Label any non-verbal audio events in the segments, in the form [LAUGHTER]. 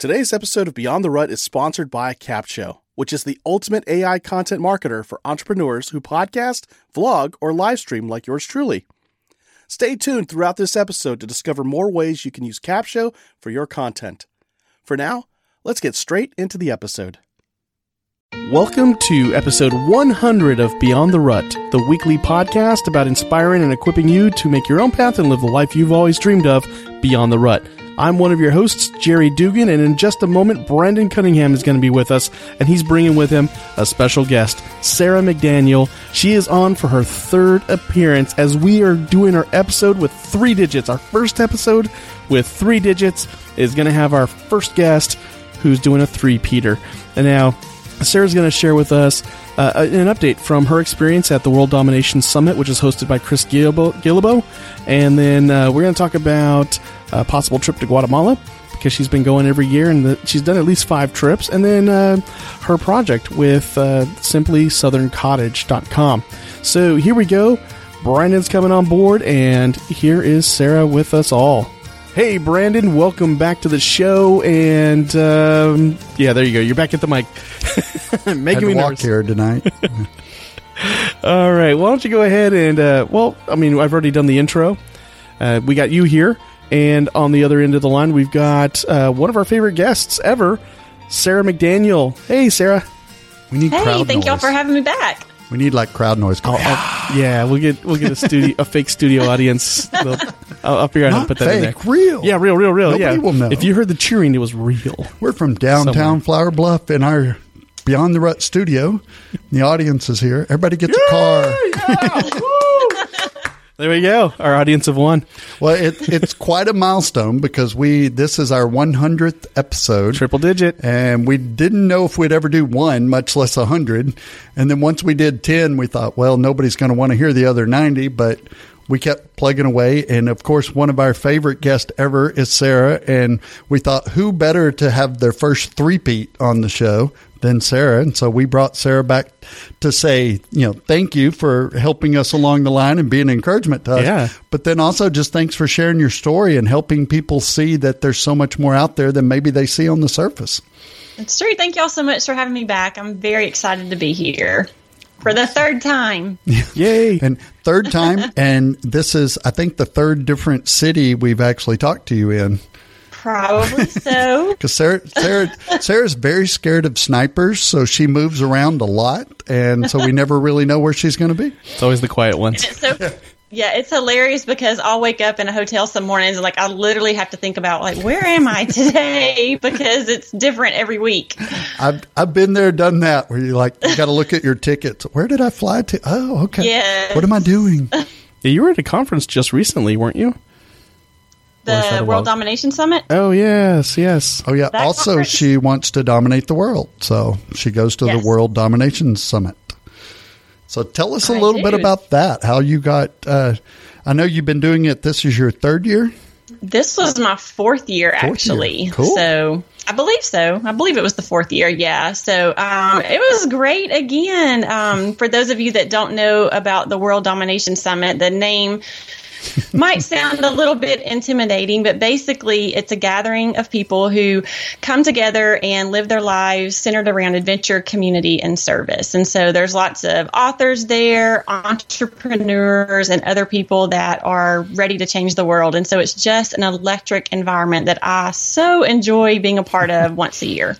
Today's episode of Beyond the Rut is sponsored by CapShow, which is the ultimate AI content marketer for entrepreneurs who podcast, vlog, or live stream like yours truly. Stay tuned throughout this episode to discover more ways you can use CapShow for your content. For now, let's get straight into the episode. Welcome to episode 100 of Beyond the Rut, the weekly podcast about inspiring and equipping you to make your own path and live the life you've always dreamed of beyond the rut. I'm one of your hosts, Jerry Dugan, and in just a moment, Brandon Cunningham is going to be with us, and he's bringing with him a special guest, Sara McDaniel. She is on for her third appearance as we are doing our episode with three digits. Our first episode with three digits is going to have our first guest who's doing a three-peater. And now, Sara's going to share with us uh, an update from her experience at the World Domination Summit, which is hosted by Chris Guillebeau. And then uh, we're going to talk about a possible trip to Guatemala because she's been going every year and the, she's done at least five trips. And then uh, her project with uh, simplysouthern.cottage.com. So here we go. Brandon's coming on board, and here is Sara with us all. Hey, Brandon, welcome back to the show. And um, yeah, there you go. You're back at the mic. [LAUGHS] Making Making me me walk nervous. here tonight. [LAUGHS] All right. Why don't you go ahead and, uh, well, I mean, I've already done the intro. Uh, we got you here. And on the other end of the line, we've got uh, one of our favorite guests ever, Sara McDaniel. Hey, Sara. We need crowd noise. Hey, crowd thank y'all for having me back. we need like crowd noise. I'll, I'll- yeah, we'll get we'll get a studio a fake studio audience. They'll- I'll, I'll figure out how to put that in there. fake, real. Yeah, real, real, real. Nobody yeah. will know. If you heard the cheering, it was real. We're from downtown Somewhere. Flour Bluff in our Beyond the Rut studio. The audience is here. Everybody gets a car. There we go. Our audience of one. Well, it, it's quite a milestone because we this is our 100th episode. Triple digit. and we didn't know if we'd ever do one, much less hundred. And then once we did ten, we thought, well, nobody's going to want to hear the other ninety, but we kept plugging away. And of course, one of our favorite guests ever is Sara, and we thought, who better to have their first three-peat on the show than Sara? And so we brought Sara back to say, you know, thank you for helping us along the line and being an encouragement to us. Yeah. But then also just thanks for sharing your story and helping people see that there's so much more out there than maybe they see on the surface. It's true. Thank y'all so much for having me back. I'm very excited to be here for the third time. [LAUGHS] Yay. And third time, [LAUGHS] and this is, I think, the third different city we've actually talked to you in. Probably [LAUGHS] so. Because Sara, Sara, Sara's very scared of snipers, so she moves around a lot, and so we never really know where she's going to be. It's always the quiet ones. So yeah, it's hilarious because I'll wake up in a hotel some mornings and like I literally have to think about like where am I today [LAUGHS] because it's different every week. I've I've been there, done that, where you like you got to look at your tickets. Where did I fly to? Oh, okay. Yeah. What am I doing? [LAUGHS] Yeah, you were at a conference just recently, weren't you? Or is that a The while- World Domination Summit. Oh, yes, yes. Oh yeah. That also, conference? she wants to dominate the world, so she goes to Yes. the World Domination Summit. So tell us a I little bit about that. How you got? Uh, I know you've been doing it. This is your third year. This was my fourth year, Fourth actually. year. Cool. So I believe so. I believe it was the fourth year. Yeah. So um, it was great again. Um, for those of you that don't know about the World Domination Summit, the name might sound a little bit intimidating, but basically it's a gathering of people who come together and live their lives centered around adventure, community, and service. And so there's lots of authors there, entrepreneurs, and other people that are ready to change the world. And so it's just an electric environment that I so enjoy being a part of once a year.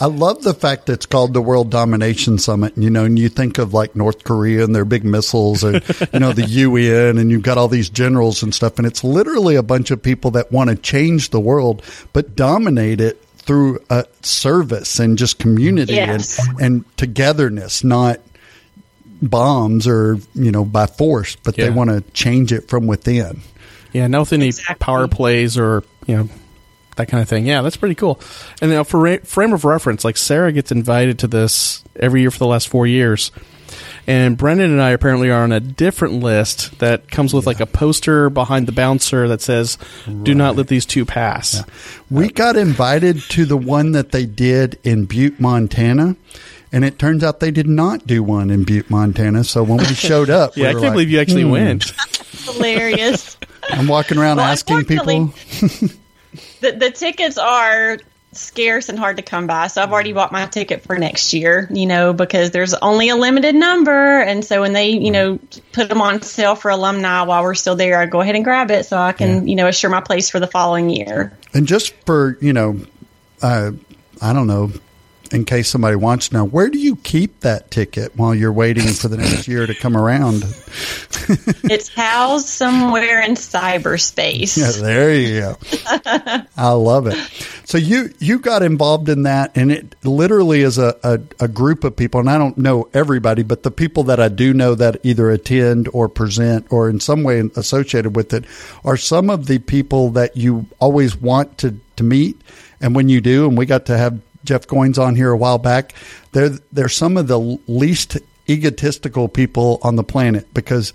I love the fact that it's called the World Domination Summit. You know, and you think of like North Korea and their big missiles, and you know the [LAUGHS] UN, and you've got all these generals and stuff, and it's literally a bunch of people that want to change the world, but dominate it through uh, service and just community Yes. and and togetherness, not bombs or you know by force, but Yeah. they want to change it from within. Yeah, not with any Exactly. power plays or, you know, that kind of thing. Yeah, that's pretty cool. And now for ra- frame of reference, like Sara gets invited to this every year for the last four years. And Brendan and I apparently are on a different list that comes with like a poster behind the bouncer that says, do not let these two pass. We got invited to the one that they did in Butte, Montana. And it turns out they did not do one in Butte, Montana. So when we showed [LAUGHS] up, we Yeah, I can't like, believe you actually "Hmm." went. Hilarious. I'm walking around Well, asking people. [LAUGHS] the, the tickets are scarce and hard to come by. So I've already bought my ticket for next year, you know, because there's only a limited number. And so when they, you know, put them on sale for alumni while we're still there, I go ahead and grab it so I can, yeah. you know, assure my place for the following year. And just for, you know, uh, I don't know, in case somebody wants to know, where do you keep that ticket while you're waiting for the next year to come around? [LAUGHS] it's housed somewhere in cyberspace. Yeah, there you go. [LAUGHS] I love it. So you you got involved in that, and it literally is a, a, a group of people, and I don't know everybody, but the people that I do know that either attend or present or in some way associated with it are some of the people that you always want to, to meet. And when you do, and we got to have Jeff Goins on here a while back. They're they're some of the least egotistical people on the planet because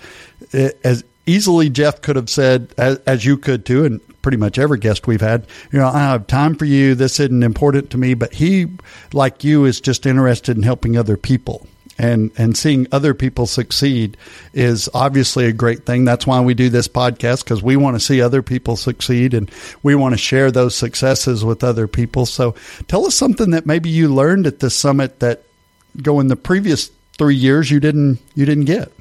it, as easily Jeff could have said, as, as, you could too, and pretty much every guest we've had, you know, I have time for you. This isn't important to me, but he, like you, is just interested in helping other people and and seeing other people succeed is obviously a great thing. That's why we do this podcast because we want to see other people succeed and we want to share those successes with other people. So tell us something that maybe you learned at this summit that going the previous 3 years you didn't you didn't get.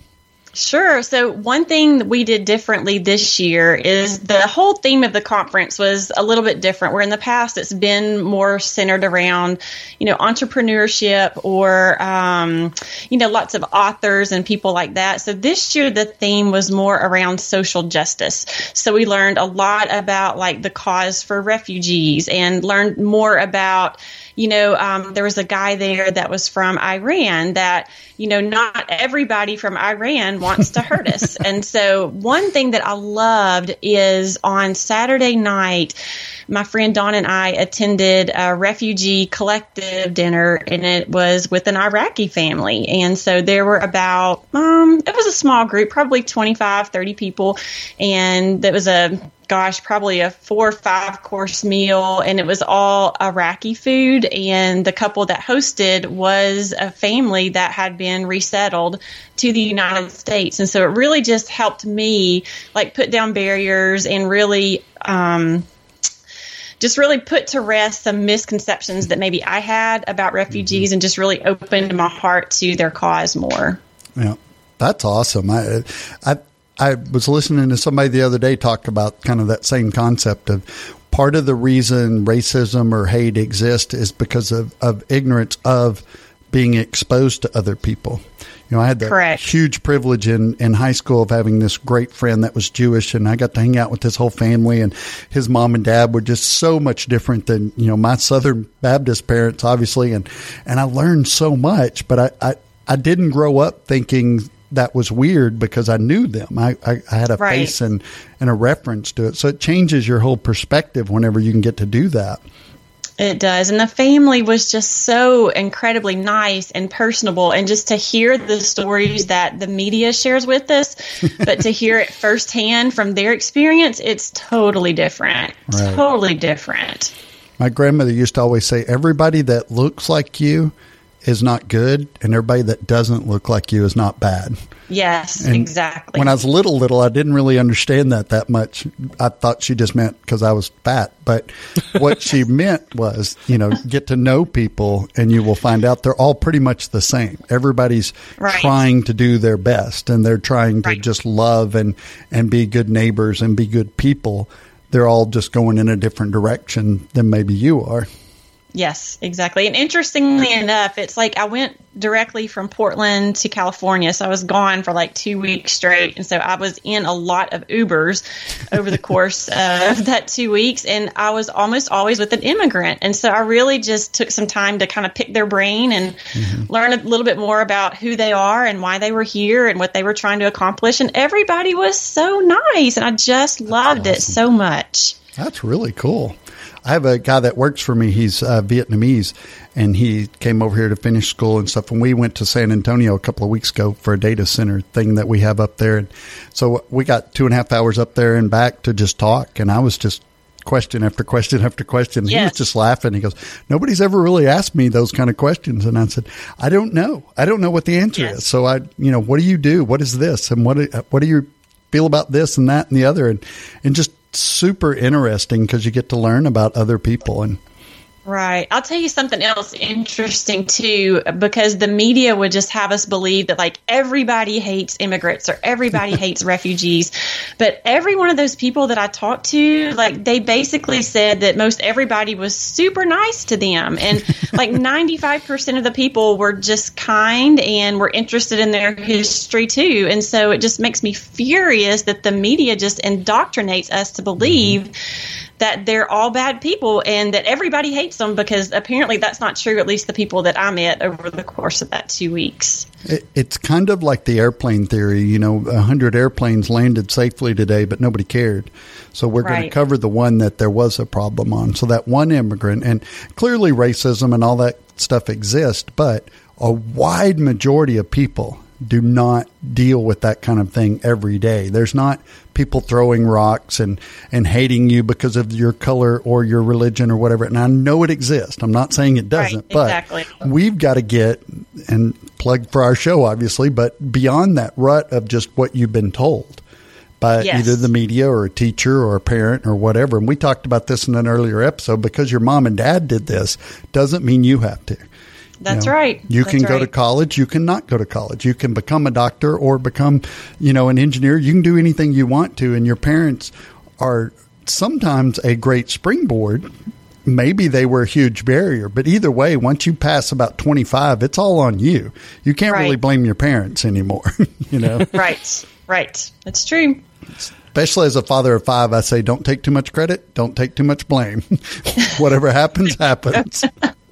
Sure. So, one thing that we did differently this year is the whole theme of the conference was a little bit different. Where in the past it's been more centered around, you know, entrepreneurship or, um, you know, lots of authors and people like that. So, this year the theme was more around social justice. So, we learned a lot about like the cause for refugees and learned more about, you know, um, there was a guy there that was from Iran that, you know, not everybody from Iran wants to hurt us. [LAUGHS] And so one thing that I loved is on Saturday night, my friend Dawn and I attended a refugee collective dinner and it was with an Iraqi family. And so there were about, um, it was a small group, probably 25, 30 people. And it was a gosh, probably a four or five course meal, and it was all Iraqi food. And the couple that hosted was a family that had been resettled to the United States. And so it really just helped me like put down barriers and really, um, just really put to rest some misconceptions that maybe I had about refugees mm-hmm. and just really opened my heart to their cause more. Yeah, that's awesome. I, I, I was listening to somebody the other day talk about kind of that same concept of part of the reason racism or hate exists is because of, of ignorance of being exposed to other people. You know, I had the Correct. huge privilege in, in high school of having this great friend that was Jewish, and I got to hang out with his whole family. And his mom and dad were just so much different than you know my Southern Baptist parents, obviously. And and I learned so much, but I I, I didn't grow up thinking that was weird because I knew them. I, I, I had a right. face and, and a reference to it. So it changes your whole perspective whenever you can get to do that. It does. And the family was just so incredibly nice and personable. And just to hear the stories that the media shares with us, [LAUGHS] but to hear it firsthand from their experience, it's totally different. Right. Totally different. My grandmother used to always say, everybody that looks like you is not good and everybody that doesn't look like you is not bad. Yes, and exactly. When I was little, little, I didn't really understand that that much. I thought she just meant because I was fat. But what she [LAUGHS] meant was, you know, get to know people and you will find out they're all pretty much the same. Everybody's right. trying to do their best and they're trying to right. just love and, and be good neighbors and be good people. They're all just going in a different direction than maybe you are. Yes, exactly. And interestingly enough, it's like I went directly from Portland to California. So I was gone for like two weeks straight. And so I was in a lot of Ubers over the course [LAUGHS] of that two weeks. And I was almost always with an immigrant. And so I really just took some time to kind of pick their brain and mm-hmm. learn a little bit more about who they are and why they were here and what they were trying to accomplish. And everybody was so nice. And I just loved awesome. it so much. That's really cool. I have a guy that works for me. He's uh, Vietnamese, and he came over here to finish school and stuff. And we went to San Antonio a couple of weeks ago for a data center thing that we have up there. And so we got two and a half hours up there and back to just talk. And I was just question after question after question. Yes. He was just laughing. He goes, "Nobody's ever really asked me those kind of questions." And I said, "I don't know. I don't know what the answer yes. is. So I, you know, what do you do? What is this? And what what do you feel about this and that and the other?" And and just super interesting because you get to learn about other people and Right. I'll tell you something else interesting too, because the media would just have us believe that like everybody hates immigrants or everybody [LAUGHS] hates refugees. But every one of those people that I talked to, like they basically said that most everybody was super nice to them. And [LAUGHS] like 95% of the people were just kind and were interested in their history too. And so it just makes me furious that the media just indoctrinates us to mm-hmm. believe. That they're all bad people and that everybody hates them because apparently that's not true, at least the people that I met over the course of that two weeks. It, it's kind of like the airplane theory. You know, 100 airplanes landed safely today, but nobody cared. So we're right. going to cover the one that there was a problem on. So that one immigrant, and clearly racism and all that stuff exists, but a wide majority of people do not deal with that kind of thing every day. There's not people throwing rocks and, and hating you because of your color or your religion or whatever. And I know it exists. I'm not saying it doesn't, right, but exactly. we've got to get and plug for our show, obviously, but beyond that rut of just what you've been told by yes. either the media or a teacher or a parent or whatever. And we talked about this in an earlier episode because your mom and dad did this doesn't mean you have to. That's you know, right. You That's can go right. to college. You can not go to college. You can become a doctor or become, you know, an engineer. You can do anything you want to. And your parents are sometimes a great springboard. Maybe they were a huge barrier, but either way, once you pass about 25, it's all on you. You can't right. really blame your parents anymore, [LAUGHS] you know? [LAUGHS] right, right. That's true. Especially as a father of five, I say don't take too much credit, don't take too much blame. [LAUGHS] Whatever happens, happens.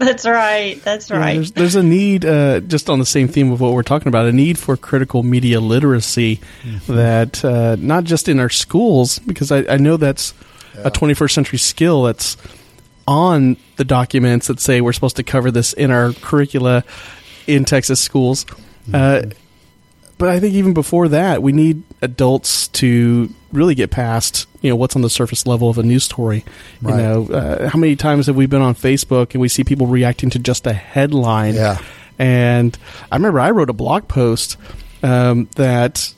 That's right. That's right. Yeah, there's, there's, a need, uh, just on the same theme of what we're talking about, a need for critical media literacy mm-hmm. that uh, not just in our schools, because I, I know that's yeah. a 21st century skill that's on the documents that say we're supposed to cover this in our curricula in Texas schools. Uh, mm-hmm. Uh, but I think even before that, we need adults to really get past you know what's on the surface level of a news story. Right. You know, uh, how many times have we been on Facebook and we see people reacting to just a headline? Yeah. And I remember I wrote a blog post um, that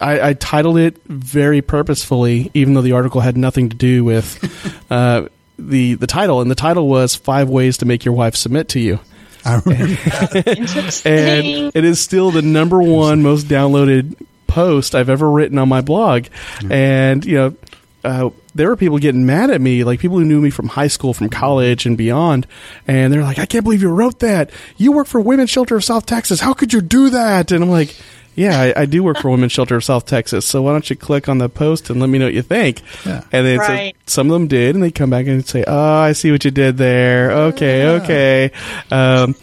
I, I, titled it very purposefully, even though the article had nothing to do with [LAUGHS] uh, the the title. And the title was five ways to make your wife submit to you. I remember. [LAUGHS] and it is still the number one most downloaded post I've ever written on my blog. Mm-hmm. And, you know, uh, there were people getting mad at me, like people who knew me from high school, from college, and beyond. And they're like, I can't believe you wrote that. You work for Women's Shelter of South Texas. How could you do that? And I'm like, yeah, I, I, do work for Women's Shelter of South Texas. So why don't you click on the post and let me know what you think? Yeah. And then right. some of them did, and they come back and say, "Oh, I see what you did there. Okay, yeah. okay. Um,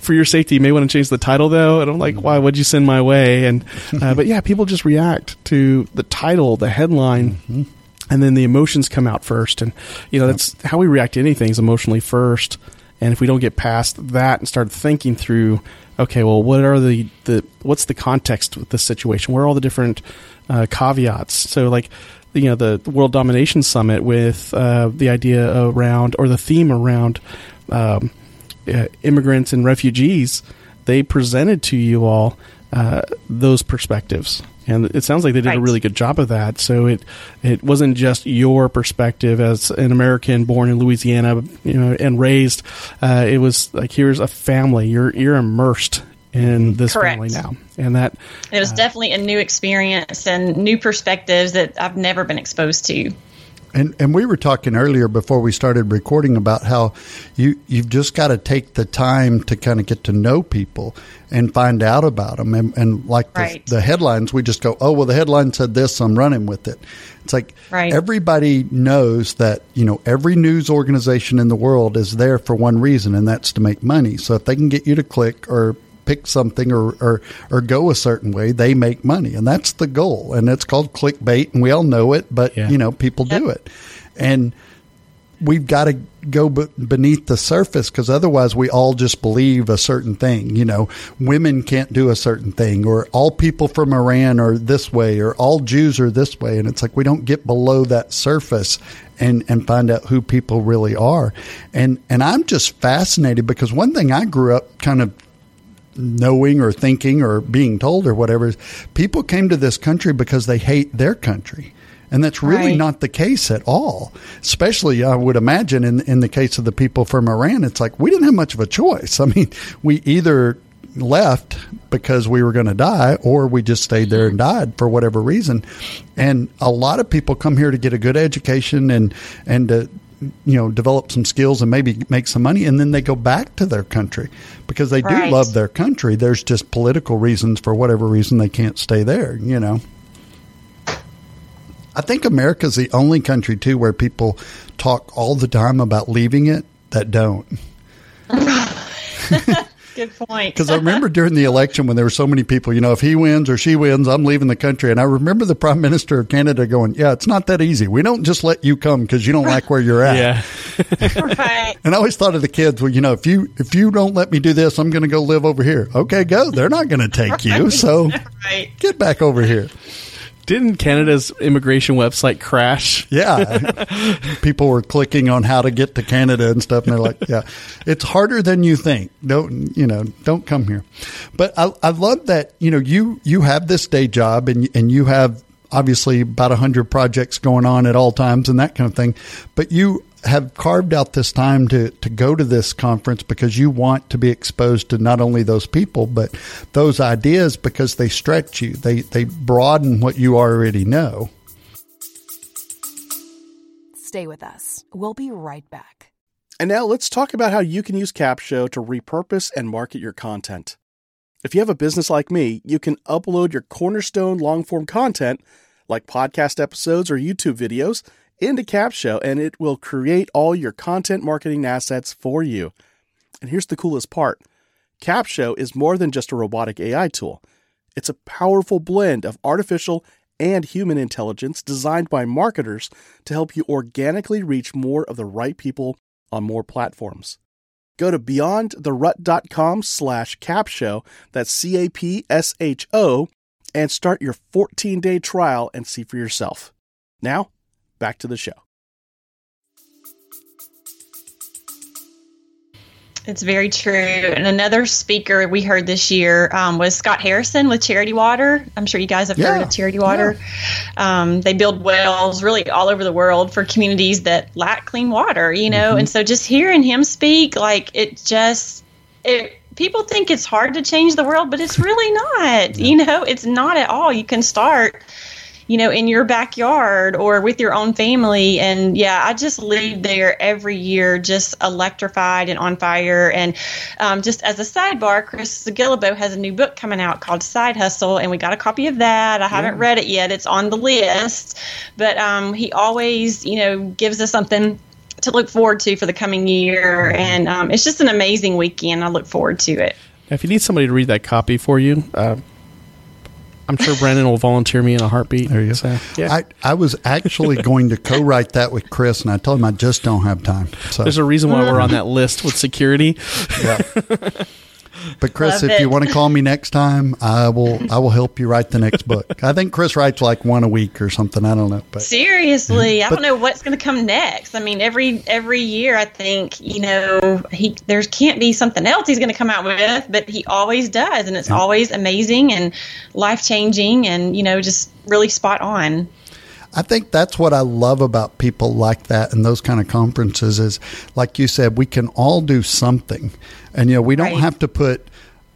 for your safety, you may want to change the title though." And I'm like, "Why would you send my way?" And uh, but yeah, people just react to the title, the headline. Mm-hmm. And then the emotions come out first, and you know that's how we react to anything is emotionally first. And if we don't get past that and start thinking through okay, well, what are the, the what's the context with this situation? Where are all the different uh, caveats? So, like, you know, the World Domination Summit with uh, the idea around or the theme around um, uh, immigrants and refugees, they presented to you all uh, those perspectives. And it sounds like they did right. a really good job of that. So it it wasn't just your perspective as an American born in Louisiana, you know, and raised. Uh, it was like here's a family. You're you're immersed in this Correct. family now, and that it was uh, definitely a new experience and new perspectives that I've never been exposed to. And and we were talking earlier before we started recording about how you you've just got to take the time to kind of get to know people and find out about them. And, and like right. the, the, headlines, we just go, oh well, the headline said this, so I'm running with it. It's like right. everybody knows that you know every news organization in the world is there for one reason, and that's to make money. So if they can get you to click or pick something or, or, or go a certain way, they make money. And that's the goal. And it's called clickbait, and we all know it, but, yeah. you know, people yep. do it. And we've got to go b- beneath the surface because otherwise we all just believe a certain thing. You know, women can't do a certain thing, or all people from Iran are this way, or all Jews are this way. And it's like we don't get below that surface and, and find out who people really are. And, and I'm just fascinated because one thing I grew up kind of knowing or thinking or being told or whatever. People came to this country because they hate their country. And that's really Right. not the case at all. Especially, I would imagine, in, in the case of the people from Iran, it's like we didn't have much of a choice. [LAUGHS] I mean, we either left because we were going to die or we just stayed there and died for whatever reason. And a lot of people come here to get a good education and, and to, you know, develop some skills and maybe make some money. And then they go back to their country because they do love their country. There's just political reasons for whatever reason they can't stay there, you know. I think America's the only country too where people talk all the time about leaving it that don't. [LAUGHS] [LAUGHS] Good point. Because I remember during the election when there were so many people, you know, if he wins or she wins, I'm leaving the country. And I remember the Prime Minister of Canada going, "Yeah, it's not that easy. We don't just let you come because you don't like where you're at." Yeah. [LAUGHS] right. And I always thought of the kids, well, you know, if you if you don't let me do this, I'm going to go live over here. Okay, go. They're not going to take you, so [LAUGHS] Right. get back over here. Didn't Canada's immigration website crash? Yeah. [LAUGHS] People were clicking on how to get to Canada and stuff. And they're like, yeah, it's harder than you think. Don't, you know, don't come here. But I, I love that, you know, you, you have this day job and, and you have obviously about a hundred projects going on at all times and that kind of thing. But you have carved out this time to, to go to this conference because you want to be exposed to not only those people, but those ideas because they stretch you. They, they broaden what you already know. Stay with us. We'll be right back. And now let's talk about how you can use CapShow to repurpose and market your content. If you have a business like me, you can upload your cornerstone long form content, like podcast episodes or YouTube videos, into CapShow and it will create all your content marketing assets for you. And here's the coolest part CapShow is more than just a robotic AI tool, it's a powerful blend of artificial and human intelligence designed by marketers to help you organically reach more of the right people on more platforms. Go to beyondtherut.com slash capshow, that's C-A-P-S-H-O, and start your 14-day trial and see for yourself. Now, back to the show. It's very true. And another speaker we heard this year um, was Scott Harrison with Charity Water. I'm sure you guys have heard of Charity Water. Um, they build wells really all over the world for communities that lack clean water, you know? And so just hearing him speak, like it just, it, people think it's hard to change the world, but it's really not, you know? It's not at all. You can start you know, in your backyard or with your own family. And yeah, I just leave there every year just electrified and on fire. And um, just as a sidebar, Chris Guillebeau has a new book coming out called Side Hustle, and we got a copy of that. I haven't read it yet, it's on the list. But um, he always, you know, gives us something to look forward to for the coming year. And um, it's just an amazing weekend. I look forward to it. If you need somebody to read that copy for you, uh, I'm sure Brandon will volunteer me in a heartbeat. There you go. So, yeah. I, I was actually [LAUGHS] going to co-write that with Chris, and I told him I just don't have time. So, There's a reason why we're on [LAUGHS] that list with security. yeah. [LAUGHS] But Chris, Love if you want to call me next time, I will. I will help you write the next book. I think Chris writes like one a week or something. I don't know, but Seriously, I But- don't know what's going to come next. I mean, every every year, I think you know he there can't be something else he's going to come out with, but he always does, and it's always amazing and life changing, and you know just really spot on. I think that's what I love about people like that and those kind of conferences is, like you said, we can all do something, and you know we don't Right. have to put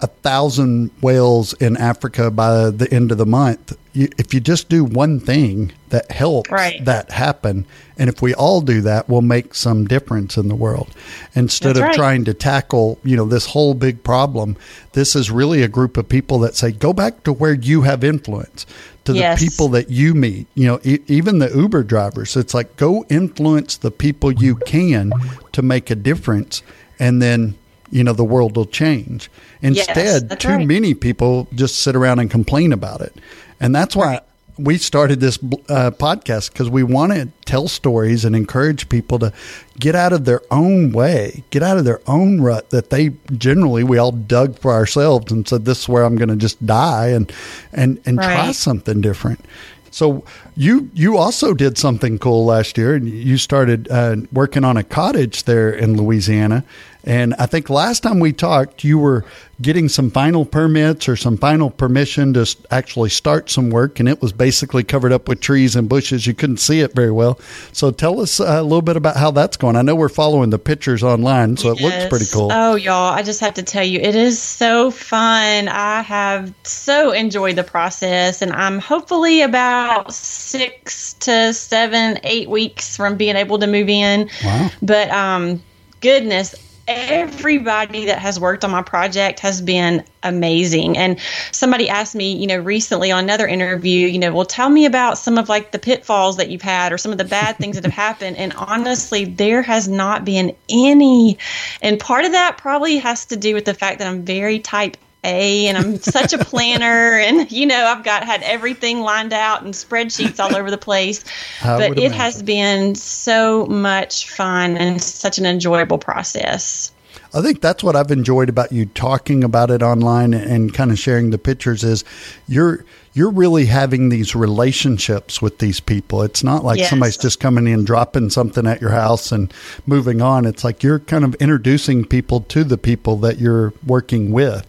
a thousand whales in Africa by the end of the month. You, if you just do one thing that helps Right. that happen, and if we all do that, we'll make some difference in the world. Instead That's of right. trying to tackle, you know, this whole big problem, this is really a group of people that say, go back to where you have influence, to Yes. the people that you meet. You know, e- even the Uber drivers. It's like go influence the people you can to make a difference, and then you know the world will change. Instead, that's too right. many people just sit around and complain about it, and that's why. We started this uh, podcast because we want to tell stories and encourage people to get out of their own way, get out of their own rut that they generally we all dug for ourselves and said this is where I'm going to just die and and and try something different. So you you also did something cool last year, and you started uh, working on a cottage there in Louisiana, And I think last time we talked, you were getting some final permits or some final permission to actually start some work, and it was basically covered up with trees and bushes. You couldn't see it very well. So tell us uh, a little bit about how that's going. I know we're following the pictures online, so it looks pretty cool. Oh, y'all, I just have to tell you, it is so fun. I have so enjoyed the process, and I'm hopefully about six to seven, eight weeks from being able to move in. Wow. But um, goodness, everybody that has worked on my project has been amazing. And somebody asked me, you know, recently on another interview, you know, well, tell me about some of like the pitfalls that you've had or some of the bad things that have [LAUGHS] happened. And honestly, there has not been any. And part of that probably has to do with the fact that I'm very type a and I'm such a planner [LAUGHS] and you know I've got had everything lined out and spreadsheets all over the place [LAUGHS] I but it has been so much fun and such an enjoyable process I think that's what I've enjoyed about you talking about it online and kind of sharing the pictures is you're you're really having these relationships with these people. It's not like Yes. somebody's just coming in dropping something at your house and moving on. It's like you're kind of introducing people to the people that you're working with.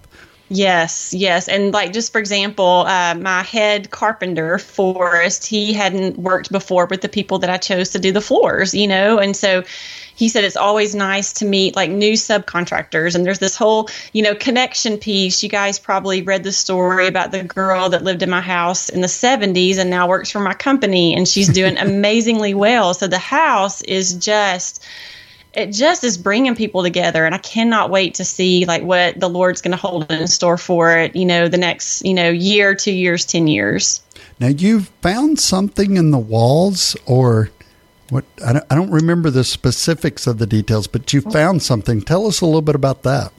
Yes, yes. And like just for example, uh, my head carpenter, Forrest, he hadn't worked before with the people that I chose to do the floors, you know, and so he said it's always nice to meet like new subcontractors. And there's this whole you know connection piece. You guys probably read the story about the girl that lived in my house in the 70s and now works for my company and she's doing [LAUGHS] amazingly well. So the house is just it just is bringing people together and i cannot wait to see like what the lord's going to hold in store for it you know the next you know year two years ten years Now you've found something in the walls or what I don't, I don't remember the specifics of the details, but you found something. Tell us a little bit about that.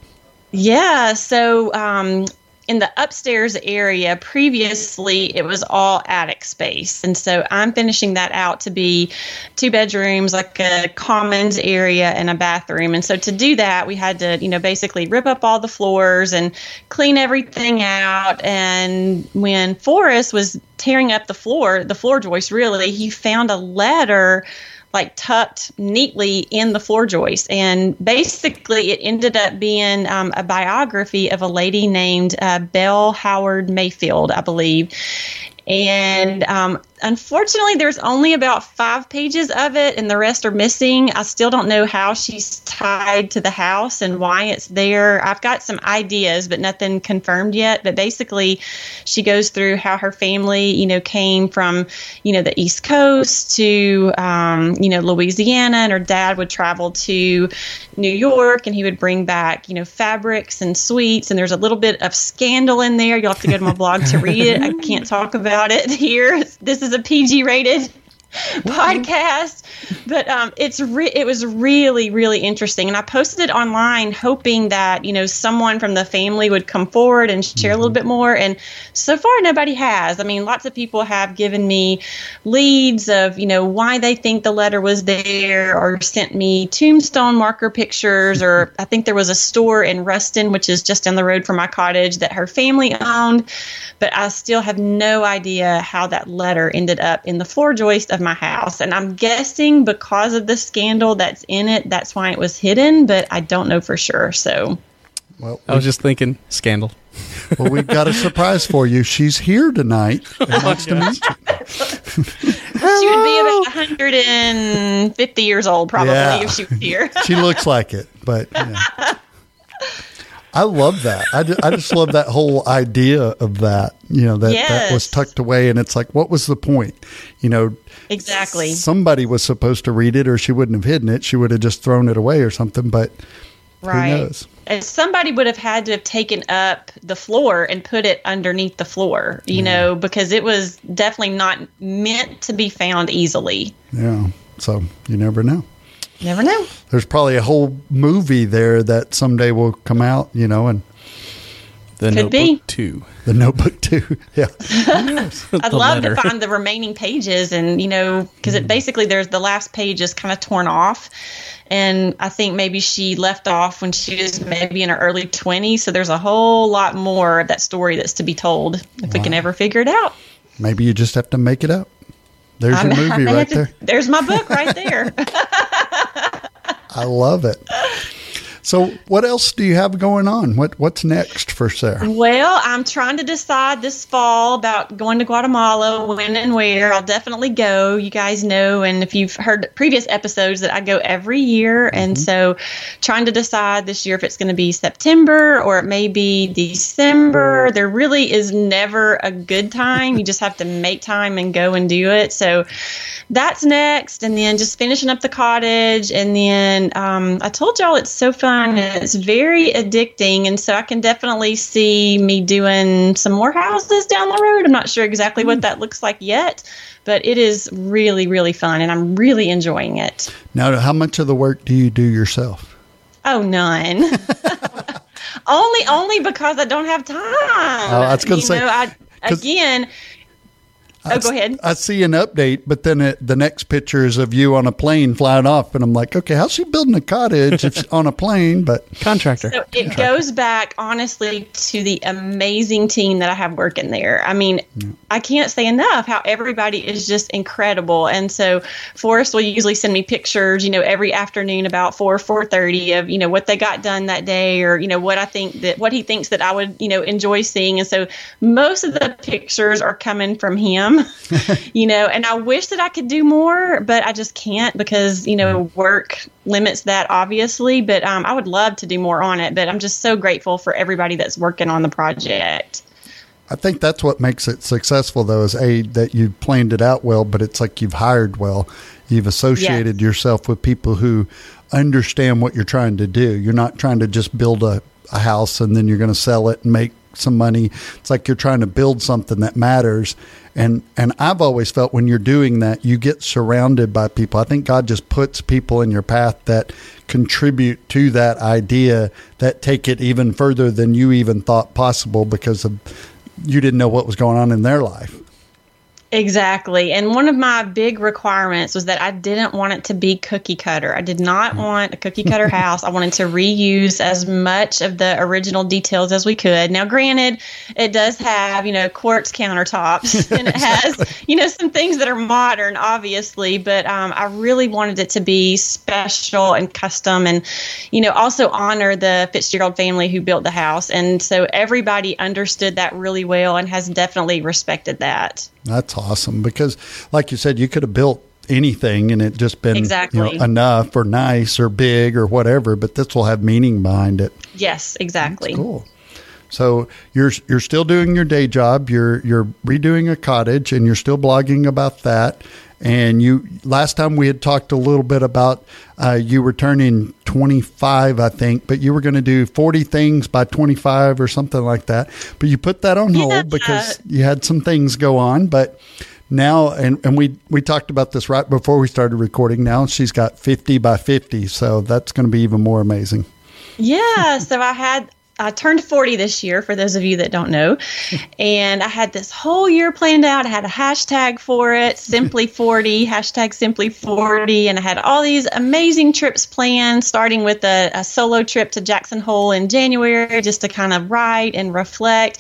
Yeah. So um, in the upstairs area, previously it was all attic space. And so I'm finishing that out to be two bedrooms, like a commons area and a bathroom. And so to do that, we had to, you know, basically rip up all the floors and clean everything out. And when Forrest was tearing up the floor, the floor joist really, he found a letter like tucked neatly in the floor joist. And basically, it ended up being um, a biography of a lady named uh, Belle Howard Mayfield, I believe. And um, unfortunately, there's only about five pages of it, and the rest are missing. I still don't know how she's tied to the house and why it's there. I've got some ideas, but nothing confirmed yet. But basically, she goes through how her family, you know, came from, you know, the East Coast to, um, you know, Louisiana, and her dad would travel to New York, and he would bring back, you know, fabrics and sweets. And there's a little bit of scandal in there. You'll have to go to my blog to read it. I can't talk about it [LAUGHS] here. This is a PG rated podcast but um, it's re- it was really really interesting. And i posted it online hoping that you know someone from the family would come forward and share a little bit more. And so far nobody has. I mean lots of people have given me leads of you know why they think the letter was there or sent me tombstone marker pictures or [LAUGHS] i think there was a store in ruston which is just down the road from my cottage that her family owned. But i still have no idea how that letter ended up in the floor joist of my house and i'm guessing because of the scandal that's in it that's why it was hidden but i don't know for sure so Well, I was just thinking scandal. [LAUGHS] well, we've got a surprise for you. She's here tonight [LAUGHS] and wants to meet you. [LAUGHS] she would be about 150 years old probably Yeah. if she was here She looks like it, but yeah. I love that. I just, I just love that whole idea of that. You know that that was tucked away, and it's like, what was the point? You know, exactly somebody was supposed to read it, or she wouldn't have hidden it. She would have just thrown it away or something. But right somebody would have had to have taken up the floor and put it underneath the floor you know because it was definitely not meant to be found easily yeah, so you never know. never know There's probably a whole movie there that someday will come out. You know, and The Could Notebook be. Two. the Notebook too. [LAUGHS] Yeah, [LAUGHS] I'd love letter. to find the remaining pages and, you know, because it hmm. basically there's the last page is kind of torn off. And I think maybe she left off when she was maybe in her early 20s. So there's a whole lot more of that story that's to be told if we can ever figure it out. maybe you just have to make it up. There's your I'm- I movie right to- there. There's my book right there. [LAUGHS] I love it. So, what else do you have going on? What What's next for Sara? Well, I'm trying to decide this fall about going to Guatemala, when and where. I'll definitely go. You guys know, and if you've heard previous episodes, that I go every year, and so trying to decide this year if it's going to be September or it may be December. There really is never a good time. You just have to make time and go and do it. So that's next, and then just finishing up the cottage, and then um, I told y'all it's so fun and it's very addicting, and so I can definitely see me doing some more houses down the road. I'm not sure exactly what mm. that looks like yet, but it is really really fun, and I'm really enjoying it. Now, how much of the work do you do yourself? Oh, none. [LAUGHS] only only because I don't have time. Oh, I was gonna You say, know, I, 'cause- again. Oh, go ahead. I see an update, but then it, the next picture is of you on a plane flying off, and I'm like, okay, how's she building a cottage if on a plane? But [LAUGHS] Contractor. So it goes back, honestly, to the amazing team that I have working there. I mean, I can't say enough how everybody is just incredible. And so Forrest will usually send me pictures, you know, every afternoon about four four thirty of you know what they got done that day, or you know what I think that what he thinks that I would you know enjoy seeing. And so most of the pictures are coming from him, [LAUGHS] you know. And I wish that I could do more, but I just can't because you know work limits that obviously. But um, I would love to do more on it. But I'm just so grateful for everybody that's working on the project. I think that's what makes it successful, though, is a that you planned it out well, but it's like you've hired well. You've associated Yes. yourself with people who understand what you're trying to do. You're not trying to just build a, a house and then you're going to sell it and make some money. It's like you're trying to build something that matters. And and I've always felt when you're doing that, you get surrounded by people. I think God just puts people in your path that contribute to that idea that take it even further than you even thought possible because of you didn't know what was going on in their life. Exactly. And one of my big requirements was that I didn't want it to be cookie cutter. I did not want a cookie cutter [LAUGHS] house. I wanted to reuse as much of the original details as we could. Now, granted, it does have, you know, quartz countertops [LAUGHS] and it has, you know, some things that are modern, obviously, but um, I really wanted it to be special and custom and, you know, also honor the Fitzgerald family who built the house. And so everybody understood that really well and has definitely respected that. That's awesome because, like you said, you could have built anything and it just been you know, enough or nice or big or whatever, but this will have meaning behind it. Yes, exactly. Cool. So you're you're still doing your day job. You're you're redoing a cottage, and you're still blogging about that. And you last time we had talked a little bit about uh, you were turning 25, I think, but you were going to do 40 things by 25 or something like that. But you put that on Yeah. hold because you had some things go on. But now, and, and we we talked about this right before we started recording. Now she's got 50 by 50, so that's going to be even more amazing. Yeah, so I had I turned 40 this year for those of you that don't know. [LAUGHS] And I had this whole year planned out. I had a hashtag for it, simply [LAUGHS] 40, hashtag simply 40, and I had all these amazing trips planned starting with a, a solo trip to Jackson Hole in January just to kind of write and reflect.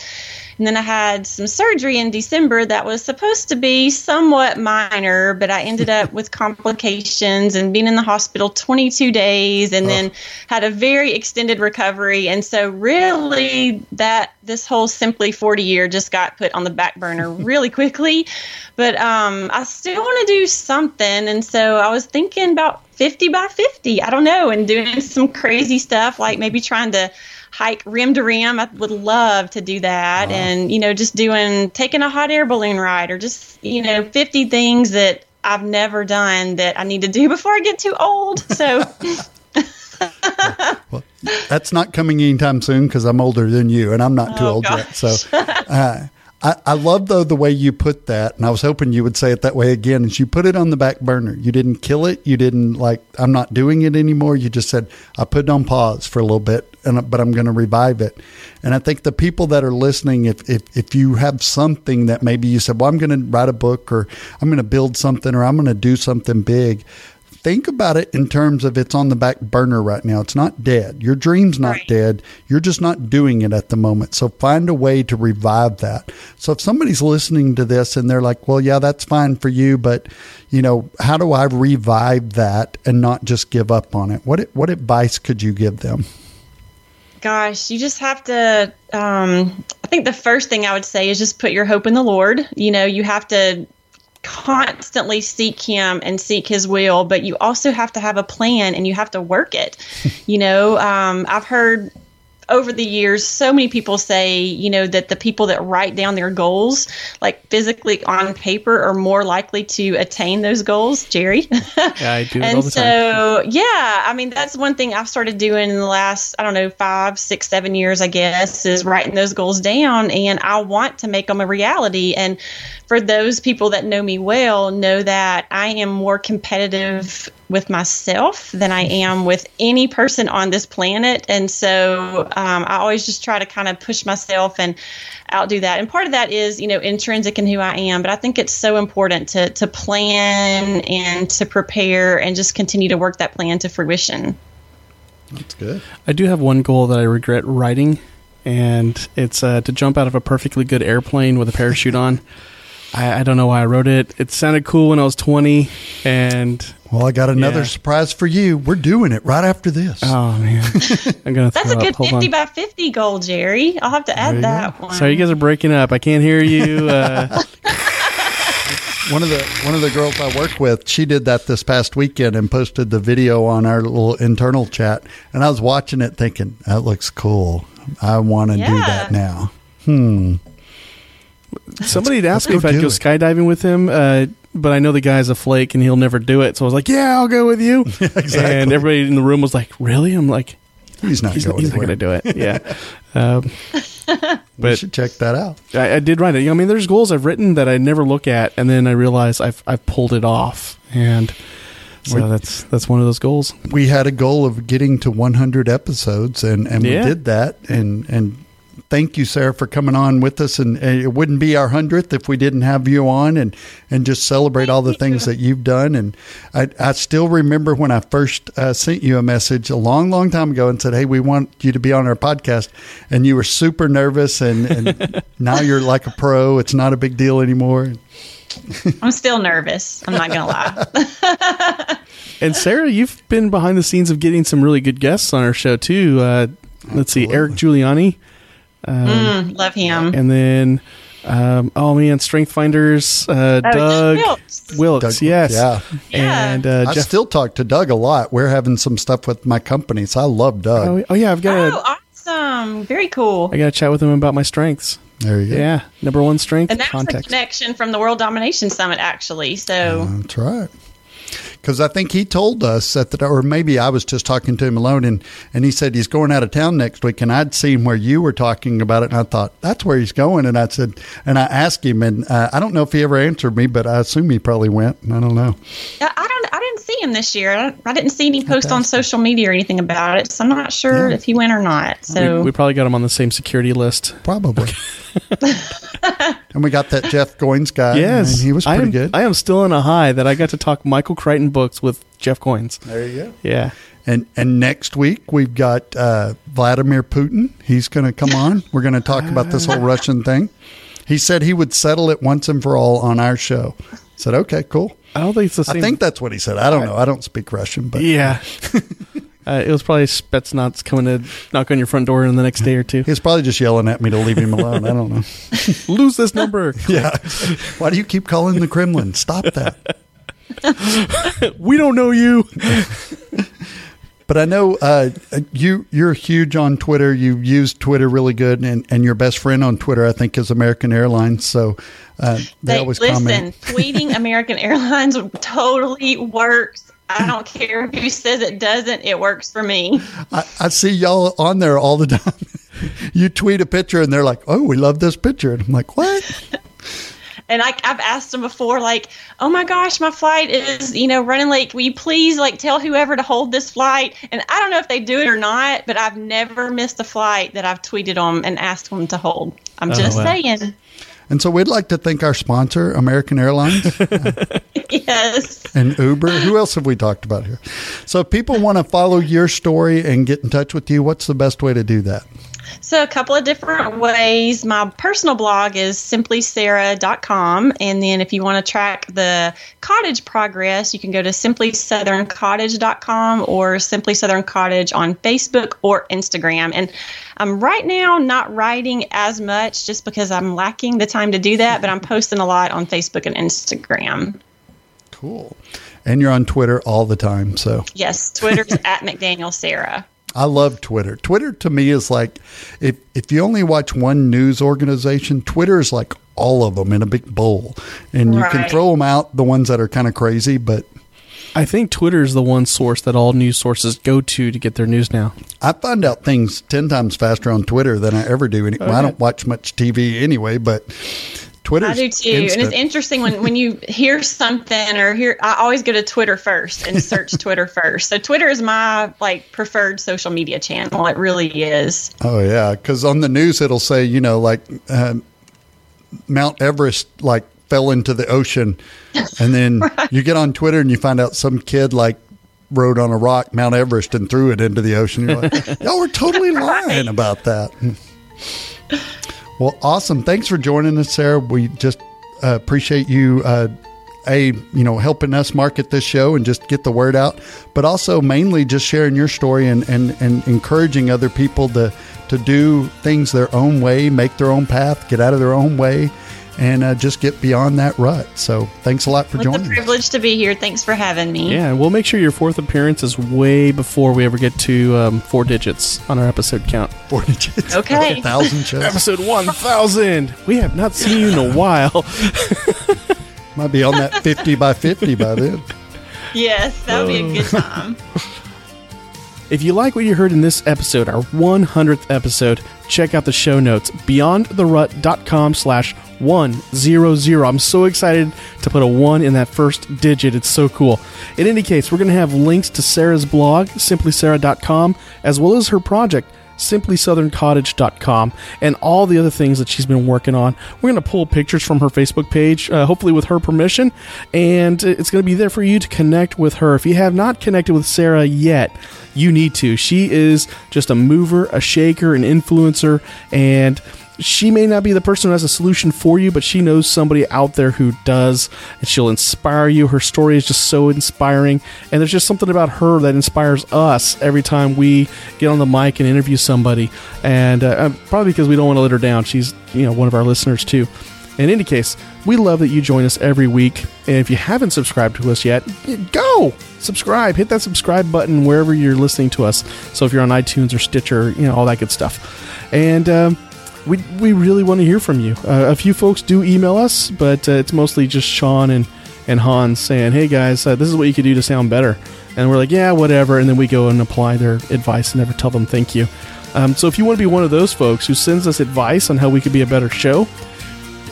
And then I had some surgery in December that was supposed to be somewhat minor, but I ended up with [LAUGHS] complications and being in the hospital 22 days and then had a very extended recovery. And so, really, that this whole Simply 40 year just got put on the back burner [LAUGHS] really quickly. But um, I still want to do something. And so, I was thinking about 50 by 50. I don't know, and doing some crazy stuff like maybe trying to hike rim to rim. I would love to do that. And, you know, just doing, taking a hot air balloon ride or just, you know, 50 things that I've never done that I need to do [LAUGHS] before I get too old. So, [LAUGHS] [LAUGHS] Well, that's not coming anytime soon because I'm older than you and I'm not too Oh, old yet. So uh, I, I love though the way you put that, and I was hoping you would say it that way again. Is you put it on the back burner. You didn't kill it. You didn't like I'm not doing it anymore. You just said I put it on pause for a little bit, and but I'm going to revive it. And I think the people that are listening, if if if you have something that maybe you said, well, I'm going to write a book, or I'm going to build something, or I'm going to do something big think about it in terms of it's on the back burner right now. It's not dead. Your dream's not Right. dead. You're just not doing it at the moment. So find a way to revive that. So if somebody's listening to this and they're like, well, yeah, that's fine for you, but you know, how do I revive that and not just give up on it? What what advice could you give them? Gosh, you just have to. Um, I think the first thing I would say is just put your hope in the Lord. You know, you have to constantly seek Him and seek His will, but you also have to have a plan and you have to work it. [LAUGHS] you know, um, I've heard over the years so many people say, you know, that the people that write down their goals, like physically on paper, are more likely to attain those goals. Jerry. Yeah, I do [LAUGHS] it all and the time. so yeah i mean that's one thing i've started doing in the last i don't know five six seven years i guess is writing those goals down and i want to make them a reality and for those people that know me well know that i am more competitive with myself than i am with any person on this planet and so um, i always just try to kind of push myself and outdo that. And part of that is, you know, intrinsic in who I am. But I think it's so important to to plan and to prepare and just continue to work that plan to fruition. That's good. I do have one goal that I regret writing, and it's uh, to jump out of a perfectly good airplane with a parachute on. [LAUGHS] I, I don't know why I wrote it. It sounded cool when I was 20, and Well, I got another Yeah. surprise for you. We're doing it right after this. oh man, [LAUGHS] I'm gonna That's throw a good up. 50 on. by 50 goal, Jerry. I'll have to add you that one. Sorry, you guys are breaking up. I can't hear you. Uh, [LAUGHS] One of the one of the girls I work with, she did that this past weekend and posted the video on our little internal chat. And I was watching it, thinking that looks cool. I want to do that now. Somebody had asked me if I'd go it. skydiving with him, uh, but I know the guy's a flake and he'll never do it. So I was like, "Yeah, I'll go with you." [LAUGHS] exactly. And everybody in the room was like, "Really?" I'm like, He's not "He's, going he's not going to do it." [LAUGHS] Yeah. Um, We should check that out. I, I did write it. You know, I mean, there's goals I've written that I never look at, and then I realize I've I've pulled it off, and so We- that's that's one of those goals. We had a goal of getting to 100 episodes, and, and Yeah. we did that. And and thank you, Sara, for coming on with us. And, and it wouldn't be our hundredth if we didn't have you on and and just celebrate all the things that you've done. And I, I still remember when I first uh, sent you a message a long, long time ago and said, "Hey, we want you to be on our podcast," and you were super nervous, and, and [LAUGHS] now you're like a pro. It's not a big deal anymore. I'm still nervous. I'm not going to lie. [LAUGHS] And Sara, you've been behind the scenes of getting some really good guests on our show too. Uh, let's see, Eric Giuliani, Mm, love him. and then um, oh man, Strength Finders, uh, Oh, Doug Wilkes. Wilkes, Doug- yes, yeah. Yeah. and uh, I Jeff. still talk to Doug a lot. We're having some stuff with my company, so I love Doug. oh, oh yeah, I've got Oh, to awesome. Very cool. I got to chat with him about my strengths. There you go. Yeah, number one strength And that was a connection from the World Domination Summit, actually. So That's right. Because I think he told us that, or maybe I was just talking to him alone, and, and he said he's going out of town next week, and I'd seen where you were talking about it, and I thought that's where he's going, and I said, and I asked him, and uh, I don't know if he ever answered me, but I assume he probably went. I don't know. I I don't. I didn't see him this year. I, didn't see any post on social media or anything about it, so I'm not sure Yeah. if he went or not. So we, we probably got him on the same security list. Probably. [LAUGHS] and we got that Jeff Goins guy. yes, and he was I pretty am, good. I am still in a high that I got to talk Michael Crichton books with Jeff Goins. there you go. Yeah, And and next week we've got uh, Vladimir Putin. He's going to come on. We're going to talk about this whole [LAUGHS] Russian thing. He said he would settle it once and for all on our show. I said, okay, cool. I don't think it's the same. I think that's what he said. I don't know. I don't speak Russian, but Yeah. [LAUGHS] uh, it was probably Spetsnaz coming to knock on your front door in the next day or two. he's probably just yelling at me to leave him [LAUGHS] alone. I don't know. [LAUGHS] Lose this number. Yeah. Why do you keep calling the Kremlin? Stop that. we don't know you. But I know uh, you you're huge on Twitter. You use Twitter really good, and, and your best friend on Twitter, I think, is American Airlines. So uh, they, they, always listen. comment. [LAUGHS] tweeting American Airlines totally works. I don't care who says it doesn't. It works for me. I, I see y'all on there all the [LAUGHS] time. you tweet a picture, and they're like, "Oh, we love this picture," and I'm like, "What?" [LAUGHS] And I, I've asked them before, like, "Oh my gosh, my flight is, you know, running late. Will you please, like, tell whoever to hold this flight?" And I don't know if they do it or not, but I've never missed a flight that I've tweeted them and asked them to hold. I'm Oh, just wow. saying. And so we'd like to thank our sponsor, American Airlines. [LAUGHS] yes. And Uber. Who else have we talked about here? So if people want to follow your story and get in touch with you, what's the best way to do that? So, a couple of different ways. My personal blog is simplysarah.com. And then, if you want to track the cottage progress, you can go to simplysoutherncottage.com or Simply Southern Cottage on Facebook or Instagram. And I'm right now not writing as much just because I'm lacking the time to do that, but I'm posting a lot on Facebook and Instagram. Cool. And you're on Twitter all the time. So, yes, Twitter's [LAUGHS] at McDaniel Sara. I love Twitter. Twitter to me is like if if you only watch one news organization, Twitter is like all of them in a big bowl, and you right. can throw them out the ones that are kind of crazy, but. I think Twitter is the one source that all news sources go to to get their news now. I find out things 10 times faster on Twitter than I ever do. Okay. I don't watch much TV anyway, but Twitter. I do too, instant. and it's interesting when when you hear something or hear. I always go to Twitter first and search [LAUGHS] Twitter first. So Twitter is my like preferred social media channel. It really is. Oh yeah, because on the news it'll say you know like uh, Mount Everest like fell into the ocean, and then [LAUGHS] right. you get on Twitter and you find out some kid like rode on a rock Mount Everest and threw it into the ocean. You're like, [LAUGHS] y'all were totally lying right. about that. Well, awesome. Thanks for joining us, Sara. We just uh, appreciate you. Uh, a you know helping us market this show and just get the word out but also mainly just sharing your story and, and, and encouraging other people to to do things their own way make their own path get out of their own way and uh, just get beyond that rut. So thanks a lot for it's joining. It's a privilege us. to be here. Thanks for having me. Yeah, and we'll make sure your fourth appearance is way before we ever get to um, four digits on our episode count. Four digits. Okay. thousand [LAUGHS] shows. episode one thousand. We have not seen you in a [LAUGHS] while. Might be on that fifty by fifty by then. Yes, that would be a good time. [LAUGHS] If you like what you heard in this episode, our 100th episode, check out the show notes, beyondtherut.com slash 100. I'm so excited to put a 1 in that first digit. It's so cool. In any case, we're going to have links to Sara's blog, simplysarah.com, as well as her project, simplysouthern.cottage.com and all the other things that she's been working on. We're going to pull pictures from her Facebook page, uh, hopefully with her permission, and it's going to be there for you to connect with her. If you have not connected with Sara yet, you need to. She is just a mover, a shaker, an influencer, and she may not be the person who has a solution for you, but she knows somebody out there who does, and she'll inspire you. Her story is just so inspiring, and there's just something about her that inspires us every time we get on the mic and interview somebody. And uh, uh probably because we don't want to let her down. She's you know one of our listeners too. In any case, we love that you join us every week. And if you haven't subscribed to us yet, go subscribe. Hit that subscribe button wherever you're listening to us. So if you're on iTunes or Stitcher, you know all that good stuff. And um, we we really want to hear from you. Uh, a few folks do email us, but uh, it's mostly just Sean and and Hans saying, "Hey guys, uh, this is what you could do to sound better," and we're like, "Yeah, whatever," and then we go and apply their advice and never tell them thank you. Um, so if you want to be one of those folks who sends us advice on how we could be a better show,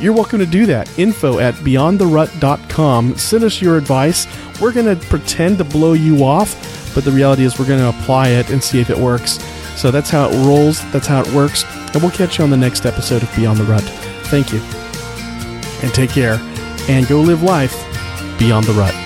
you're welcome to do that. Info at beyondtherut.com. Send us your advice. We're going to pretend to blow you off, but the reality is we're going to apply it and see if it works. So that's how it rolls, that's how it works. And we'll catch you on the next episode of Beyond the Rut. Thank you. And take care. And go live life beyond the rut.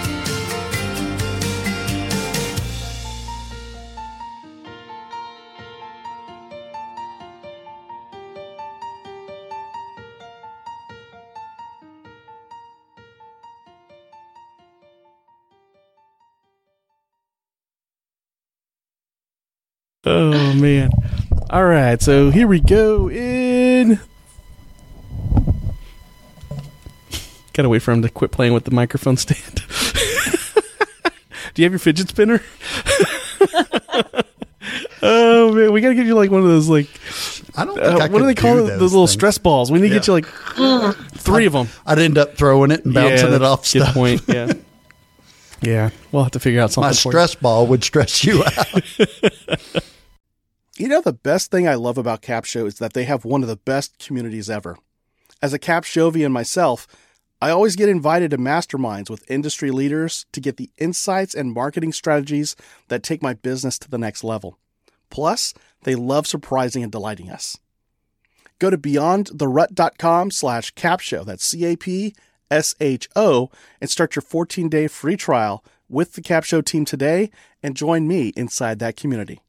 Oh man. All right, so here we go in Gotta wait for him to quit playing with the microphone stand. [LAUGHS] Do you have your fidget spinner? [LAUGHS] oh man, we gotta get you like one of those like I don't. Uh, I what do they call it? Those, those little stress balls. We need yeah. to get you like [GASPS] three I'd, of them. I'd end up throwing it and bouncing yeah, it off. Good stuff. point. Yeah. [LAUGHS] Yeah, we'll have to figure out something. My stress you. ball would stress you out. [LAUGHS] you know, the best thing I love about Cap Show is that they have one of the best communities ever. As a Capshovian myself, I always get invited to masterminds with industry leaders to get the insights and marketing strategies that take my business to the next level. Plus, they love surprising and delighting us. Go to beyondtherut.com slash capshow. That's C-A-P-S-H-O and start your 14-day free trial with the Cap Show team today and join me inside that community.